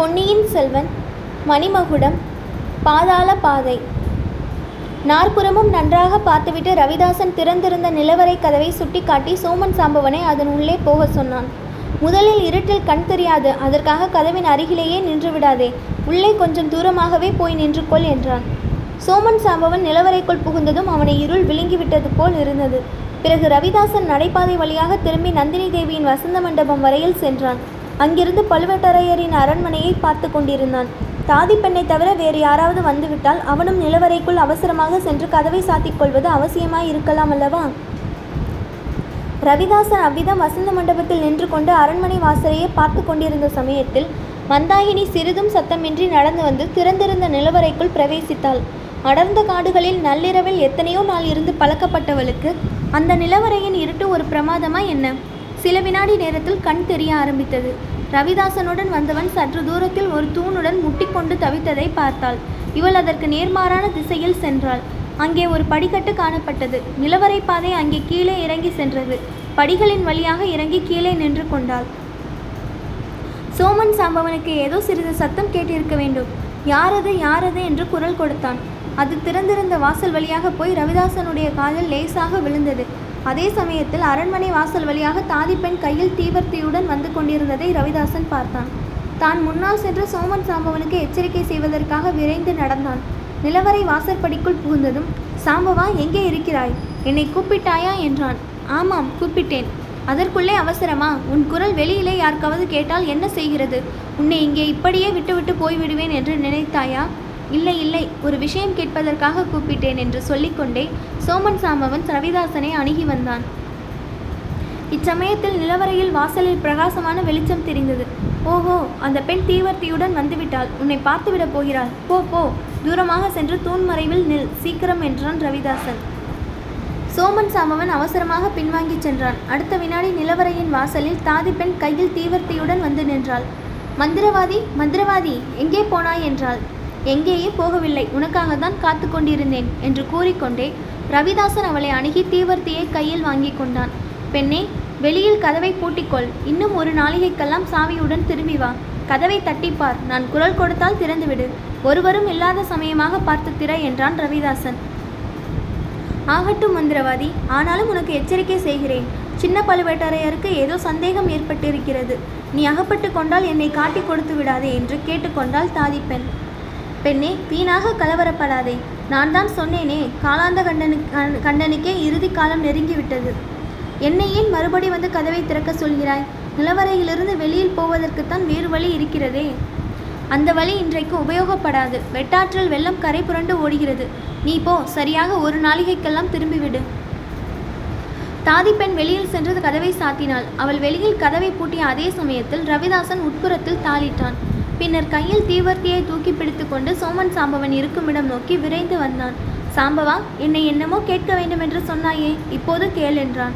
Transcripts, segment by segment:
பொன்னியின் செல்வன் மணிமகுடம் பாதாள பாதை. நாற்புறமும் நன்றாக பார்த்துவிட்டு ரவிதாசன் திறந்திருந்த நிலவரை கதவை சுட்டிக்காட்டி சோமன் சாம்பவனை அதன் உள்ளே போகச் சொன்னான். முதலில் இருட்டில் கண் தெரியாது அதற்காக கதவின் அருகிலேயே நின்று விடாதே உள்ளே கொஞ்சம் தூரமாகவே போய் நின்று கொள் என்றான். சோமன் சாம்பவன் நிலவறைக்குள் புகுந்ததும் அவனை இருள் விழுங்கிவிட்டது போல் இருந்தது. பிறகு ரவிதாசன் நடைபாதை வழியாக திரும்பி நந்தினி தேவியின் வசந்த மண்டபம் வரையில் சென்றான். அங்கிருந்து பழுவேட்டரையரின் அரண்மனையை பார்த்து கொண்டிருந்தான். தாதி பெண்ணை தவிர வேறு யாராவது வந்துவிட்டால் அவனும் நிலவறைக்குள் அவசரமாக சென்று கதவை சாத்திக் கொள்வது அவசியமாய் இருக்கலாம் அல்லவா? ரவிதாசன் அவ்விதம் வசந்த மண்டபத்தில் நின்று கொண்டு அரண்மனை வாசலையே பார்த்து கொண்டிருந்த சமயத்தில் மந்தாகினி சிறிதும் சத்தமின்றி நடந்து வந்து திறந்திருந்த நிலவறைக்குள் பிரவேசித்தாள். அடர்ந்த காடுகளில் நள்ளிரவில் எத்தனையோ நாள் இருந்து பழக்கப்பட்டவளுக்கு அந்த நிலவறையின் இருட்டு ஒரு பிரமாதமா என்ன? சில வினாடி நேரத்தில் கண் தெரிய ஆரம்பித்தது. ரவிதாசனுடன் வந்தவன் சற்று தூரத்தில் ஒரு தூணுடன் முட்டிக்கொண்டு தவித்ததை பார்த்தாள். இவள் அதற்கு நேர்மாறான திசையில் சென்றாள். அங்கே ஒரு படிக்கட்டு காணப்பட்டது. நிலவரை பாதை அங்கே கீழே இறங்கி சென்றது. படிகளின் வழியாக இறங்கி கீழே நின்று கொண்டாள். சோமன் சாம்பவனுக்கு ஏதோ சிறிது சத்தம் கேட்டிருக்க வேண்டும். யாரது யாரது? என்று குரல் கொடுத்தான். அது திறந்திருந்த வாசல் வழியாக போய் ரவிதாசனுடைய காதில் லேசாக விழுந்தது. அதே சமயத்தில் அரண்மனை வாசல் வழியாக தாதிப்பெண் கையில் தீவர்த்தியுடன் வந்து கொண்டிருந்ததை ரவிதாசன் பார்த்தான். தான் முன்னால் சென்று சோமன் சாம்பவனுக்கு எச்சரிக்கை செய்வதற்காக விரைந்து நடந்தான். நிலவரை வாசற்படிக்குள் புகுந்ததும் சாம்பவா எங்கே இருக்கிறாய்? என்னை கூப்பிட்டாயா? என்றான். ஆமாம் கூப்பிட்டேன். அதற்குள்ளே அவசரமா? உன் குரல் வெளியிலே யாருக்காவது கேட்டால் என்ன செய்கிறது? உன்னை இங்கே இப்படியே விட்டுவிட்டு போய்விடுவேன் என்று நினைத்தாயா? இல்லை இல்லை ஒரு விஷயம் கேட்பதற்காக கூப்பிட்டேன் என்று சொல்லிக்கொண்டே சோமன் சாம்பவன் ரவிதாசனை அணுகி வந்தான். இச்சமயத்தில் நிலவரையில் வாசலில் பிரகாசமான வெளிச்சம் தெரிந்தது. ஓஹோ அந்த பெண் தீவர்த்தியுடன் வந்துவிட்டாள். உன்னை பார்த்துவிடப் போகிறாள். போ போ தூரமாக சென்று தூண் மறைவில் நில். சீக்கிரம் என்றான் ரவிதாசன். சோமன் சாமவன் அவசரமாக பின்வாங்கி சென்றான். அடுத்த வினாடி நிலவரையின் வாசலில் தாதி பெண் கையில் தீவர்த்தியுடன் வந்து நின்றாள். மந்திரவாதி மந்திரவாதி எங்கே போனாய்? என்றாள். எங்கேயும் போகவில்லை. உனக்காக தான் காத்து கொண்டிருந்தேன் என்று கூறிக்கொண்டே ரவிதாசன் அவளை அணுகி தீவர்த்தியை கையில் வாங்கி கொண்டான். பெண்ணே வெளியில் கதவை பூட்டிக்கொள். இன்னும் ஒரு நாளிகைக்கெல்லாம் சாவியுடன் திரும்பி வா. கதவை தட்டிப்பார். நான் குரல் கொடுத்தால் திறந்துவிடு. ஒருவரும் இல்லாத சமயமாக பார்த்து திற என்றான் ரவிதாசன். ஆகட்டும் மந்திரவாதி. ஆனாலும் உனக்கு எச்சரிக்கை செய்கிறேன். சின்ன பழுவேட்டரையருக்கு ஏதோ சந்தேகம் ஏற்பட்டிருக்கிறது. நீ அகப்பட்டு கொண்டால் என்னை காட்டி கொடுத்து விடாதே என்று கேட்டுக்கொண்டாள் தாதிப்பெண். பெண்ணே வீணாக கலவரப்படாதே. நான் தான் சொன்னேனே காலாந்த கண்டனு கண்டனுக்கே இறுதி காலம் நெருங்கிவிட்டது. என்னை ஏன் மறுபடி வந்து கதவை திறக்க சொல்கிறாய்? நிலவரையிலிருந்து வெளியில் போவதற்குத்தான் வேறு வழி இருக்கிறதே. அந்த வழி இன்றைக்கு உபயோகப்படாது. வெட்டாற்றல் வெள்ளம் கரை புரண்டு ஓடுகிறது. நீ போ சரியாக ஒரு நாளிகைக்கெல்லாம் திரும்பிவிடு. தாதி பெண் வெளியில் சென்று கதவை சாத்தினாள் அவள் வெளியில் கதவை பூட்டிய அதே சமயத்தில் ரவிதாசன் உட்புறத்தில் தாளிட்டான். பின்னர் கையில் தீவர்த்தியை தூக்கி பிடித்து கொண்டு சோமன் சாம்பவன் இருக்குமிடம் நோக்கி விரைந்து வந்தான். சாம்பவா என்னை என்னமோ கேட்க வேண்டும் என்று சொன்னாயே இப்போது கேள் என்றான்.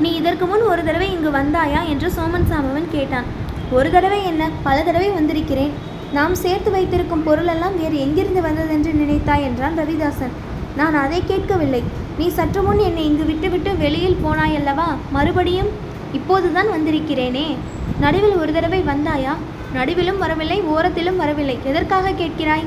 நீ இதற்கு முன் ஒரு தடவை இங்கு வந்தாயா? என்று சோமன் சாம்பவன் கேட்டான். ஒரு தடவை என்ன? பல தடவை வந்திருக்கிறேன். நாம் சேர்த்து வைத்திருக்கும் பொருளெல்லாம் வேறு எங்கிருந்து வந்ததென்று நினைத்தாய்? என்றான் ரவிதாசன். நான் அதை கேட்கவில்லை. நீ சற்று முன் என்னை இங்கு விட்டுவிட்டு வெளியில் போனாய் அல்லவா மறுபடியும் இப்போதுதான் வந்திருக்கிறேனே. நடுவில் ஒரு தடவை வந்தாயா? நடுவிலும் வரவில்லை ஓரத்திலும் வரவில்லை. எதற்காக கேட்கிறாய்?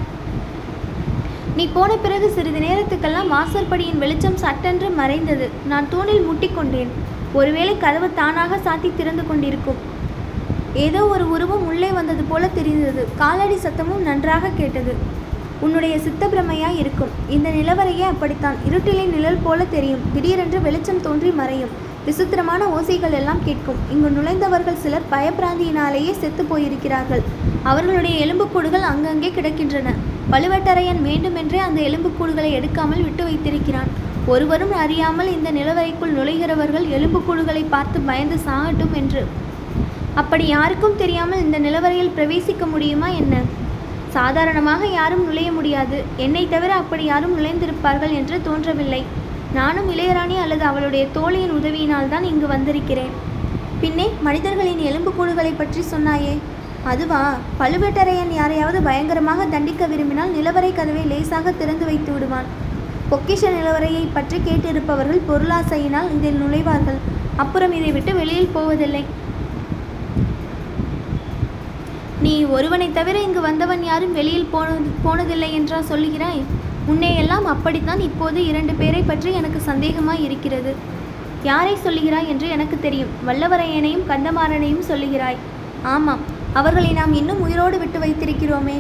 நீ போன பிறகு சிறிது நேரத்துக்கெல்லாம் வாசற்படியின் வெளிச்சம் சட்டென்று மறைந்தது. நான் தூணில் முட்டிக்கொண்டேன். ஒருவேளை கதவு தானாக சாத்தி திறந்து கொண்டிருக்கும். ஏதோ ஒரு உருவம் உள்ளே வந்தது போல தெரிந்தது. காலடி சத்தமும் நன்றாக கேட்டது. உன்னுடைய சித்தப்பிரமையா இருக்கும். இந்த நிலவரையே அப்படித்தான். இருட்டிலே நிழல் போல தெரியும். திடீரென்று வெளிச்சம் தோன்றி மறையும். விசித்திரமான ஓசைகள் எல்லாம் கேட்கும். இங்கு நுழைந்தவர்கள் சிலர் பயப்பிராந்தியினாலேயே செத்து போயிருக்கிறார்கள். அவர்களுடைய எலும்புக்கூடுகள் அங்கங்கே கிடக்கின்றன. பழுவேட்டரையன் வேண்டுமென்றே அந்த எலும்புக்கூடுகளை எடுக்காமல் விட்டு வைத்திருக்கிறான். ஒருவரும் அறியாமல் இந்த நிலவரைக்குள் நுழைகிறவர்கள் எலும்புக்கூடுகளை பார்த்து பயந்து சாகட்டும் என்று. அப்படி யாருக்கும் தெரியாமல் இந்த நிலவரையில் பிரவேசிக்க முடியுமா என்ன? சாதாரணமாக யாரும் நுழைய முடியாது. என்னை தவிர அப்படி யாரும் நுழைந்திருப்பார்கள் என்று தோன்றவில்லை. நானும் இளையராணி அல்லது அவளுடைய தோழியின் உதவியினால் தான் இங்கு வந்திருக்கிறேன். பின்னே மனிதர்களின் எலும்புக்கூடுகளை பற்றி சொன்னாயே. அதுவா? பழுவேட்டரையன் யாரையாவது பயங்கரமாக தண்டிக்க விரும்பினால் நிலவரை கதவை லேசாக திறந்து வைத்து விடுவான். பொக்கிஷ நிலவரையை பற்றி கேட்டிருப்பவர்கள் பொருளாசையினால் இதில் நுழைவார்கள். அப்புறம் இதை விட்டு வெளியில் போவதில்லை. நீ ஒருவனை தவிர இங்கு வந்தவன் யாரும் வெளியில் போனது போனதில்லை என்றா சொல்லுகிறாய்? உன்னையெல்லாம் அப்படித்தான் இப்போது இரண்டு பேரை பற்றி எனக்கு சந்தேகமாய் இருக்கிறது. யாரை சொல்லுகிறாய் என்று எனக்கு தெரியும். வல்லவரையனையும் கந்தமாறனையும் சொல்லுகிறாய். ஆமாம் அவர்களை நாம் இன்னும் உயிரோடு விட்டு வைத்திருக்கிறோமே.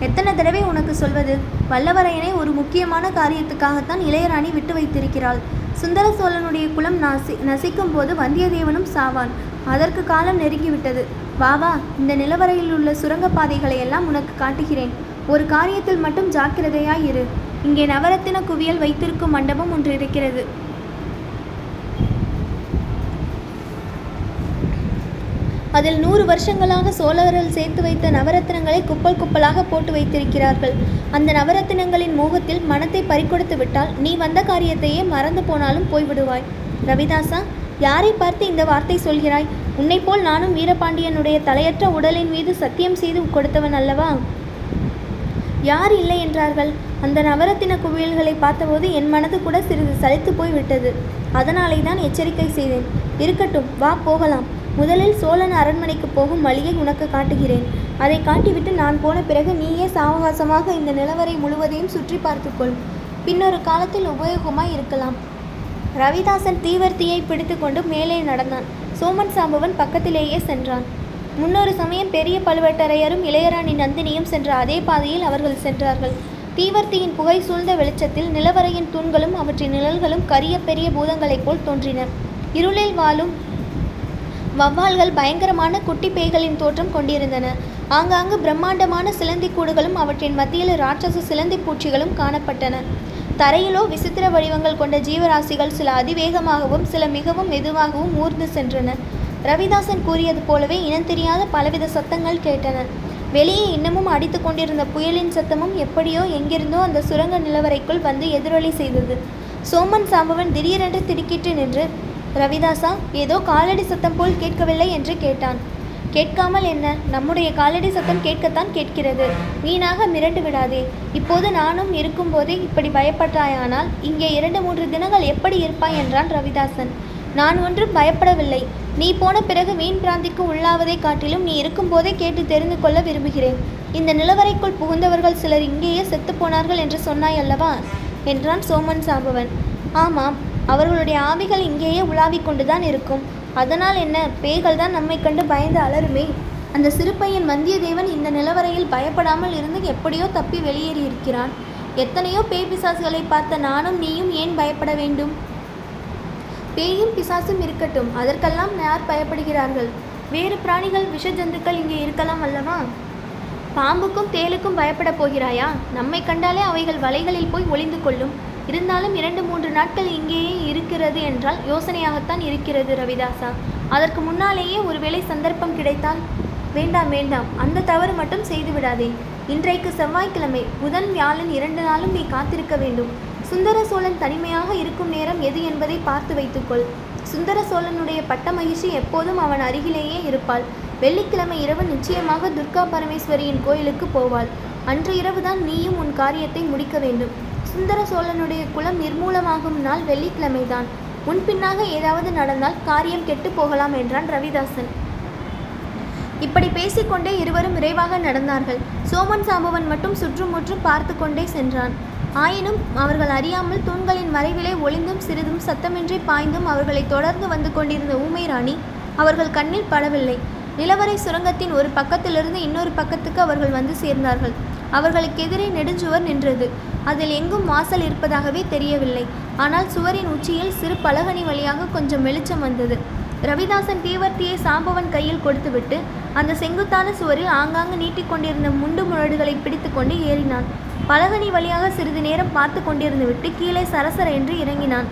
எத்தனை தடவை உனக்கு சொல்வது? வல்லவரையனை ஒரு முக்கியமான காரியத்துக்காகத்தான் இளையராணி விட்டு வைத்திருக்கிறாள். சுந்தர சோழனுடைய குலம் நசி நசிக்கும் போது வந்தியத்தேவனும் சாவான். அதற்கு காலம் நெருங்கிவிட்டது. வா வா இந்த நிலவரையில் உள்ள சுரங்கப்பாதைகளை எல்லாம் உனக்கு காட்டுகிறேன். ஒரு காரியத்தில் மட்டும் ஜாக்கிரதையாய் இரு. இங்கே நவரத்தின குவியல் வைத்திருக்கும் மண்டபம் ஒன்று இருக்கிறது. அதில் நூறு வருஷங்களாக சோழர்கள் சேர்த்து வைத்த நவரத்தினங்களை குப்பல் குப்பலாக போட்டு வைத்திருக்கிறார்கள். அந்த நவரத்தினங்களின் மோகத்தில் மனத்தை பறிக்கொடுத்து விட்டால் நீ வந்த காரியத்தையே மறந்து போனாலும் போய்விடுவாய். ரவிதாசா யாரை பார்த்து இந்த வார்த்தை சொல்கிறாய்? உன்னைப் போல் நானும் வீரபாண்டியனுடைய தலையற்ற உடலின் மீது சத்தியம் செய்து கொடுத்தவன் அல்லவா? யார் இல்லை என்றார்கள்? அந்த நவரத்தின குவியல்களை பார்த்தபோது என் மனது கூட சிறிது சலித்து போய் விட்டது. அதனாலே தான் எச்சரிக்கை செய்தேன். இருக்கட்டும் வா போகலாம். முதலில் சோழன் அரண்மனைக்கு போகும் வழியை உனக்கு காட்டுகிறேன். அதை காட்டிவிட்டு நான் போன பிறகு நீயே சாவகாசமாக இந்த நிலவரை முழுவதையும் சுற்றி பார்த்துக்கொள் பின்னொரு காலத்தில் உபயோகமாய் இருக்கலாம். ரவிதாசன் தீவர்த்தியை பிடித்துக்கொண்டு மேலே நடந்தான். சோமன் சாம்பவன் பக்கத்திலேயே சென்றான். முன்னொரு சமயம் பெரிய பழுவேட்டரையரும் இளையராணி நந்தினியும் சென்ற அதே பாதையில் அவர்கள் சென்றார்கள். தீவர்த்தியின் புகை சூழ்ந்த வெளிச்சத்தில் நிலவரையின் தூண்களும் அவற்றின் நிழல்களும் கரிய பெரிய பூதங்களைப் போல் தோன்றின. இருளில் வாழும் வவ்வால்கள் பயங்கரமான குட்டி பேய்களின் தோற்றம் கொண்டிருந்தன. ஆங்காங்கு பிரம்மாண்டமான சிலந்தி கூடுகளும் அவற்றின் மத்தியில் ராட்சச சிலந்தி பூச்சிகளும் காணப்பட்டன. தரையிலோ விசித்திர வடிவங்கள் கொண்ட ஜீவராசிகள் சில அதிவேகமாகவும் சில மிகவும் மெதுவாகவும் ஊர்ந்து சென்றன. ரவிதாசன் கூறியது போலவே இனம் தெரியாத பலவித சத்தங்கள் கேட்டன. வெளியே இன்னமும் அடித்து கொண்டிருந்த புயலின் சத்தமும் எப்படியோ எங்கிருந்தோ அந்த சுரங்க நிலவரைக்குள் வந்து எதிரொலி செய்தது. சோமன் சாம்பவன் திடீரென்று திடுக்கிட்டு நின்று ரவிதாசா ஏதோ காலடி சத்தம் போல் கேட்கவில்லை என்று கேட்டான். கேட்காமல் என்ன? நம்முடைய காலடி சத்தம் கேட்கத்தான் கேட்கிறது. வீணாக மிரண்டு விடாதே. இப்போது நானும் இருக்கும்போதே இப்படி பயப்பட்டாயானால் இங்கே இரண்டு மூன்று தினங்கள் எப்படி இருப்பாய்? என்றான் ரவிதாசன். நான் ஒன்றும் பயப்படவில்லை. நீ போன பிறகு வீண் பிராந்திக்கு உள்ளாவதை காட்டிலும் நீ இருக்கும்போதே கேட்டு தெரிந்து கொள்ள விரும்புகிறேன். இந்த நிலவரைக்குள் புகுந்தவர்கள் சிலர் இங்கேயே செத்துப்போனார்கள் என்று சொன்னாய் அல்லவா? என்றான் சோமன் சாம்பவன். ஆமாம் அவர்களுடைய ஆவிகள் இங்கேயே உலாவிக் கொண்டுதான் இருக்கும். அதனால் என்ன? பேய்கள் தான் நம்மை கண்டு பயந்து அலருமே அந்த சிறுப்பையன் வந்தியத்தேவன் இந்த நிலவரையில் பயப்படாமல் இருந்து எப்படியோ தப்பி வெளியேறியிருக்கிறான். எத்தனையோ பேய் பிசாசுகளை பார்த்த நானும் நீயும் ஏன் பயப்பட வேண்டும்? பேயும் பிசாசும் இருக்கட்டும் அதற்கெல்லாம் யார் பயப்படுகிறார்கள்? வேறு பிராணிகள் விஷ ஜந்துக்கள் இங்கே இருக்கலாம் அல்லவா? பாம்புக்கும் தேலுக்கும் பயப்படப் போகிறாயா? நம்மை கண்டாலே அவைகள் வலைகளில் போய் ஒளிந்து கொள்ளும். இருந்தாலும் இரண்டு மூன்று நாட்கள் இங்கேயே இருக்கிறது என்றால் யோசனையாகத்தான் இருக்கிறது ரவிதாசா. அதற்கு முன்னாலேயே ஒருவேளை சந்தர்ப்பம் கிடைத்தால்? வேண்டாம் வேண்டாம். அந்த தவறு மட்டும் செய்து விடாதே இன்றைக்கு செவ்வாய்க்கிழமை. புதன் வியாழன் இரண்டு நாளும் நீ காத்திருக்க வேண்டும். சுந்தர சோழன் தனிமையாக இருக்கும் நேரம் எது என்பதை பார்த்து வைத்துக்கொள். சுந்தர சோழனுடைய பட்ட மகிழ்ச்சி எப்போதும் அவன் அருகிலேயே இருப்பாள். வெள்ளிக்கிழமை இரவு நிச்சயமாக துர்கா பரமேஸ்வரியின் கோயிலுக்கு போவாள். அன்று இரவுதான் நீயும் உன் காரியத்தை முடிக்க வேண்டும். சுந்தர சோழனுடைய குலம் நிர்மூலமாகும் நாள் வெள்ளிக்கிழமைதான். உன் பின்னாக ஏதாவது நடந்தால் காரியம் கெட்டு போகலாம் என்றான் ரவிதாசன். இப்படி பேசிக்கொண்டே இருவரும் விரைவாக நடந்தார்கள். சோமன் சாம்பவன் மட்டும் சுற்றுமுற்றும் பார்த்து கொண்டே சென்றான். ஆயினும் அவர்கள் அறியாமல் தூண்களின் மறைவிலே ஒளிந்தும் சிறிதும் சத்தமின்றி பாய்ந்தும் அவர்களை தொடர்ந்து வந்து கொண்டிருந்த ஊமை ராணி அவர்கள் கண்ணில் படவில்லை. நிலவரை சுரங்கத்தின் ஒரு பக்கத்திலிருந்து இன்னொரு பக்கத்துக்கு அவர்கள் வந்து சேர்ந்தார்கள். அவர்களுக்கு எதிரே நெடுஞ்சுவர் நின்றது. அதில் எங்கும் வாசல் இருப்பதாகவே தெரியவில்லை. ஆனால் சுவரின் உச்சியில் சிறு பலகனி வழியாக கொஞ்சம் வெளிச்சம் வந்தது. ரவிதாசன் தீவர்த்தியை சாம்பவன் கையில் கொடுத்துவிட்டு அந்த செங்குத்தான சுவரில் ஆங்காங்கு நீட்டிக்கொண்டிருந்த முண்டு முரடுகளை பிடித்துக்கொண்டு ஏறினான். பலகனி வழியாக சிறிது நேரம் பார்த்து கொண்டிருந்து விட்டு கீழே சரசர என்று இறங்கினான்.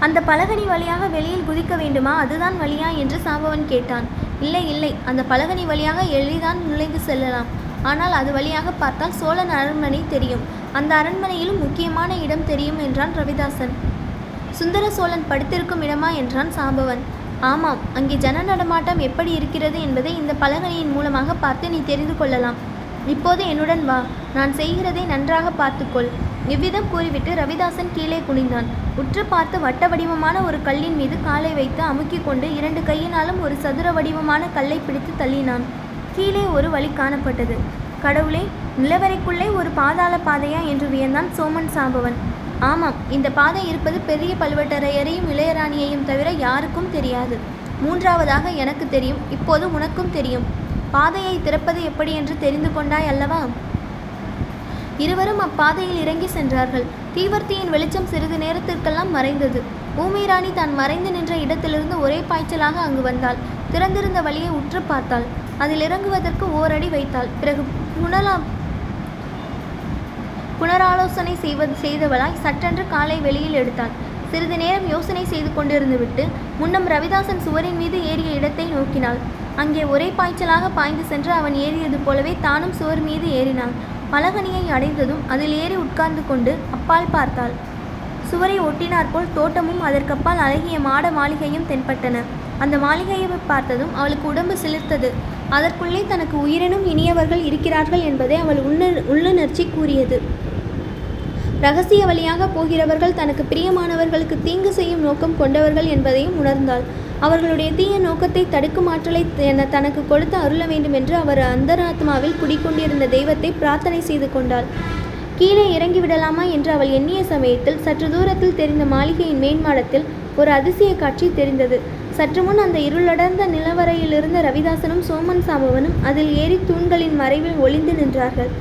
அந்த பலகனி வழியாக வெளியில் குதிக்க வேண்டுமா? அதுதான் வழியா? என்று சாம்பவன் கேட்டான். இல்லை இல்லை. அந்த பலகனி வழியாக எளிதான் நுழைந்து செல்லலாம். ஆனால் அது வழியாக பார்த்தால் சோழன் அரண்மனை தெரியும். அந்த அரண்மனையிலும் முக்கியமான இடம் தெரியும் என்றான் ரவிதாசன். சுந்தர சோழன் படுத்திருக்கும் இடமா? என்றான் சாம்பவன். ஆமாம். அங்கே ஜன நடமாட்டம் எப்படி இருக்கிறது என்பதை இந்த பலகனியின் மூலமாக பார்த்து நீ தெரிந்து கொள்ளலாம். இப்போது என்னுடன் வா. நான் செய்கிறதை நன்றாக பார்த்துக்கொள். இவ்விதம் கூறிவிட்டு ரவிதாசன் கீழே குனிந்தான். உற்று பார்த்து வட்ட வடிவமான ஒரு கல்லின் மீது காலை வைத்து அமுக்கிக் கொண்டு இரண்டு கையினாலும் ஒரு சதுர வடிவமான கல்லை பிடித்து தள்ளினான். கீழே ஒரு வழி காணப்பட்டது. கடவுளே நிலவரைக்குள்ளே ஒரு பாதாள பாதையா? என்று வியந்தான் சோமன் சாம்பவன். ஆமாம் இந்த பாதை இருப்பது பெரிய பழுவட்டரையரையும் இளையராணியையும் தவிர யாருக்கும் தெரியாது. மூன்றாவதாக எனக்கு தெரியும் இப்போது உனக்கும் தெரியும். பாதையை திறப்பது எப்படி என்று தெரிந்து கொண்டாய் அல்லவா? இருவரும் அப்பாதையில் இறங்கி சென்றார்கள். தீவர்த்தியின் வெளிச்சம் சிறிது நேரத்திற்கெல்லாம் மறைந்தது. ஊமைராணி தான் மறைந்து நின்ற இடத்திலிருந்து ஒரே பாய்ச்சலாக அங்கு வந்தாள். திறந்திருந்த வழியை உற்று பார்த்தாள். அதில் இறங்குவதற்கு ஓரடி வைத்தாள். பிறகு புனலா புனராலோசனை செய்வது செய்தவளாய் சட்டென்று காலை வெளியில் எடுத்தாள். சிறிது நேரம் யோசனை செய்து கொண்டிருந்துவிட்டு முன்னம் ரவிதாசன் சுவரின் மீது ஏறிய இடத்தை நோக்கினாள். அங்கே ஒரே பாய்ச்சலாக பாய்ந்து சென்று அவன் ஏறியது போலவே தானும் சுவர் மீது ஏறினாள் பலகனியை அடைந்ததும் அதில் ஏறி உட்கார்ந்து கொண்டு அப்பால் பார்த்தாள். சுவரை ஒட்டினாற்போல் தோட்டமும் அதற்கப்பால் அழகிய மாட மாளிகையும் தென்பட்டன. அந்த மாளிகையை பார்த்ததும் அவளுக்கு உடம்பு சிலிர்த்தது. அதற்குள்ளே தனக்கு உயிரினும் இனியவர்கள் இருக்கிறார்கள் என்பதை அவள் உள்ள உள்ளுணர்ச்சி கூறியது. ரகசிய வழியாக போகிறவர்கள் தனக்கு பிரியமானவர்களுக்கு தீங்கு செய்யும் நோக்கம் கொண்டவர்கள் என்பதையும் உணர்ந்தாள். அவர்களுடைய தீய நோக்கத்தை தடுக்கும் ஆற்றலை என தனக்கு கொடுத்து அருள வேண்டும் என்று அவர் அந்தராத்மாவில் குடிக்கொண்டிருந்த தெய்வத்தை பிரார்த்தனை செய்து கொண்டாள். கீழே இறங்கிவிடலாமா என்று அவள் எண்ணிய சமயத்தில் சற்று தூரத்தில் தெரிந்த மாளிகையின் மேன்மாடத்தில் ஒரு அதிசய காட்சி தெரிந்தது. சற்று முன் அந்த இருளடர்ந்த நிலவரையிலிருந்த ரவிதாசனும் சோமன் சாம்பவனும் அதில் ஏறி தூண்களின் மறைவில் ஒளிந்து நின்றார்கள்.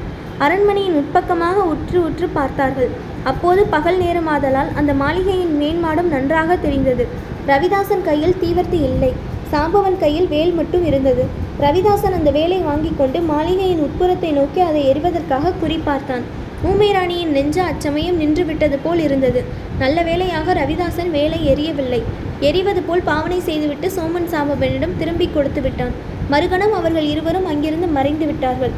அரண்மனையின் உட்பக்கமாக உற்று உற்று பார்த்தார்கள். அப்போது பகல் நேரமாதலால் அந்த மாளிகையின் மேன்மாடம் நன்றாக தெரிந்தது. ரவிதாசன் கையில் தீவர்த்தி இல்லை. சாம்பவன் கையில் வேல் மட்டும் இருந்தது. ரவிதாசன் அந்த வேலை வாங்கி கொண்டு மாளிகையின் உட்புறத்தை நோக்கி அதை எறிவதற்காக குறிப்பார்த்தான் ஊமைராணியின் நெஞ்ச அச்சமயம் நின்று விட்டது போல் இருந்தது. நல்ல வேளையாக ரவிதாசன் வேலை எரியவில்லை எரிவது போல் பாவனை செய்துவிட்டு சோமன் சாம்பவனிடம் திரும்பி கொடுத்து விட்டான். மறுகணம் அவர்கள் இருவரும் அங்கிருந்து மறைந்து விட்டார்கள்.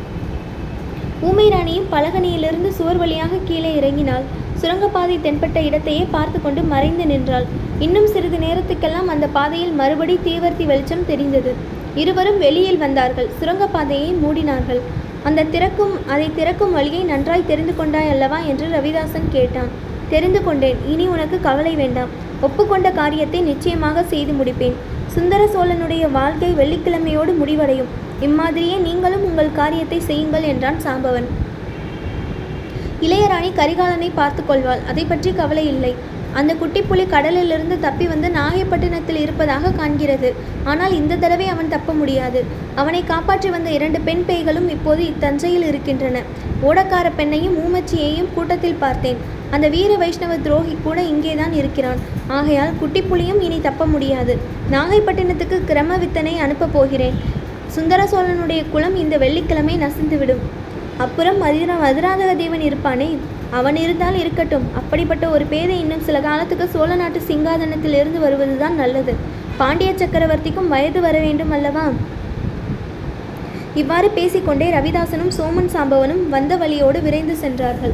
ஊமைராணியும் பலகனியிலிருந்து சுவர் வழியாக கீழே இறங்கினாள். சுரங்கப்பாதை தென்பட்ட இடத்தையே பார்த்து கொண்டு மறைந்து நின்றாள். இன்னும் சிறிது நேரத்துக்கெல்லாம் அந்த பாதையில் மறுபடி தீவர்த்தி வெளிச்சம் தெரிந்தது. இருவரும் வெளியில் வந்தார்கள். சுரங்கப்பாதையை மூடினார்கள். அந்த திறக்கும் அதை திறக்கும் வழியை நன்றாய் தெரிந்து கொண்டாய் அல்லவா என்று ரவிதாசன் கேட்டான். தெரிந்து கொண்டேன். இனி உனக்கு கவலை வேண்டாம். ஒப்புக்கொண்ட காரியத்தை நிச்சயமாக செய்து முடிப்பேன். சுந்தர சோழனுடைய வாழ்க்கை வெள்ளிக்கிழமையோடு முடிவடையும். இம்மாதிரியே நீங்களும் உங்கள் காரியத்தை செய்யுங்கள் என்றான் சாம்பவன். இளையராணி கரிகாலனை பார்த்து கொள்வாள். அதை பற்றி கவலை இல்லை. அந்த குட்டிப்புலி கடலிலிருந்து தப்பி வந்து நாகைப்பட்டினத்தில் இருப்பதாக காண்கிறது. ஆனால் இந்த தடவை அவன் தப்ப முடியாது. அவனை காப்பாற்றி வந்த இரண்டு பெண் பேய்களும் இப்போது இத்தஞ்சையில் இருக்கின்றன. ஓடக்கார பெண்ணையும் ஊமச்சியையும் கூட்டத்தில் பார்த்தேன். அந்த வீர வைஷ்ணவ துரோகி கூட இங்கேதான் இருக்கிறான். ஆகையால் குட்டிப்புலியும் இனி தப்ப முடியாது. நாகைப்பட்டினத்துக்கு கிரம வித்தனை அனுப்பப் போகிறேன். சுந்தர சோழனுடைய குலம் இந்த வெள்ளிக்கிழமை நசிந்துவிடும். அப்புறம் மதுரா மதுராந்தக தேவன் இருப்பானே? அவன் இருந்தால் இருக்கட்டும். அப்படிப்பட்ட ஒரு பேதை இன்னும் சில காலத்துக்கு சோழ நாட்டு சிங்காதனத்தில் இருந்து வருவதுதான் நல்லது. பாண்டிய சக்கரவர்த்திக்கும் வயது வர வேண்டும் அல்லவா? இவ்வாறு பேசிக்கொண்டே ரவிதாசனும் சோமன் சாம்பவனும் வந்த வழியோடு விரைந்து சென்றார்கள்.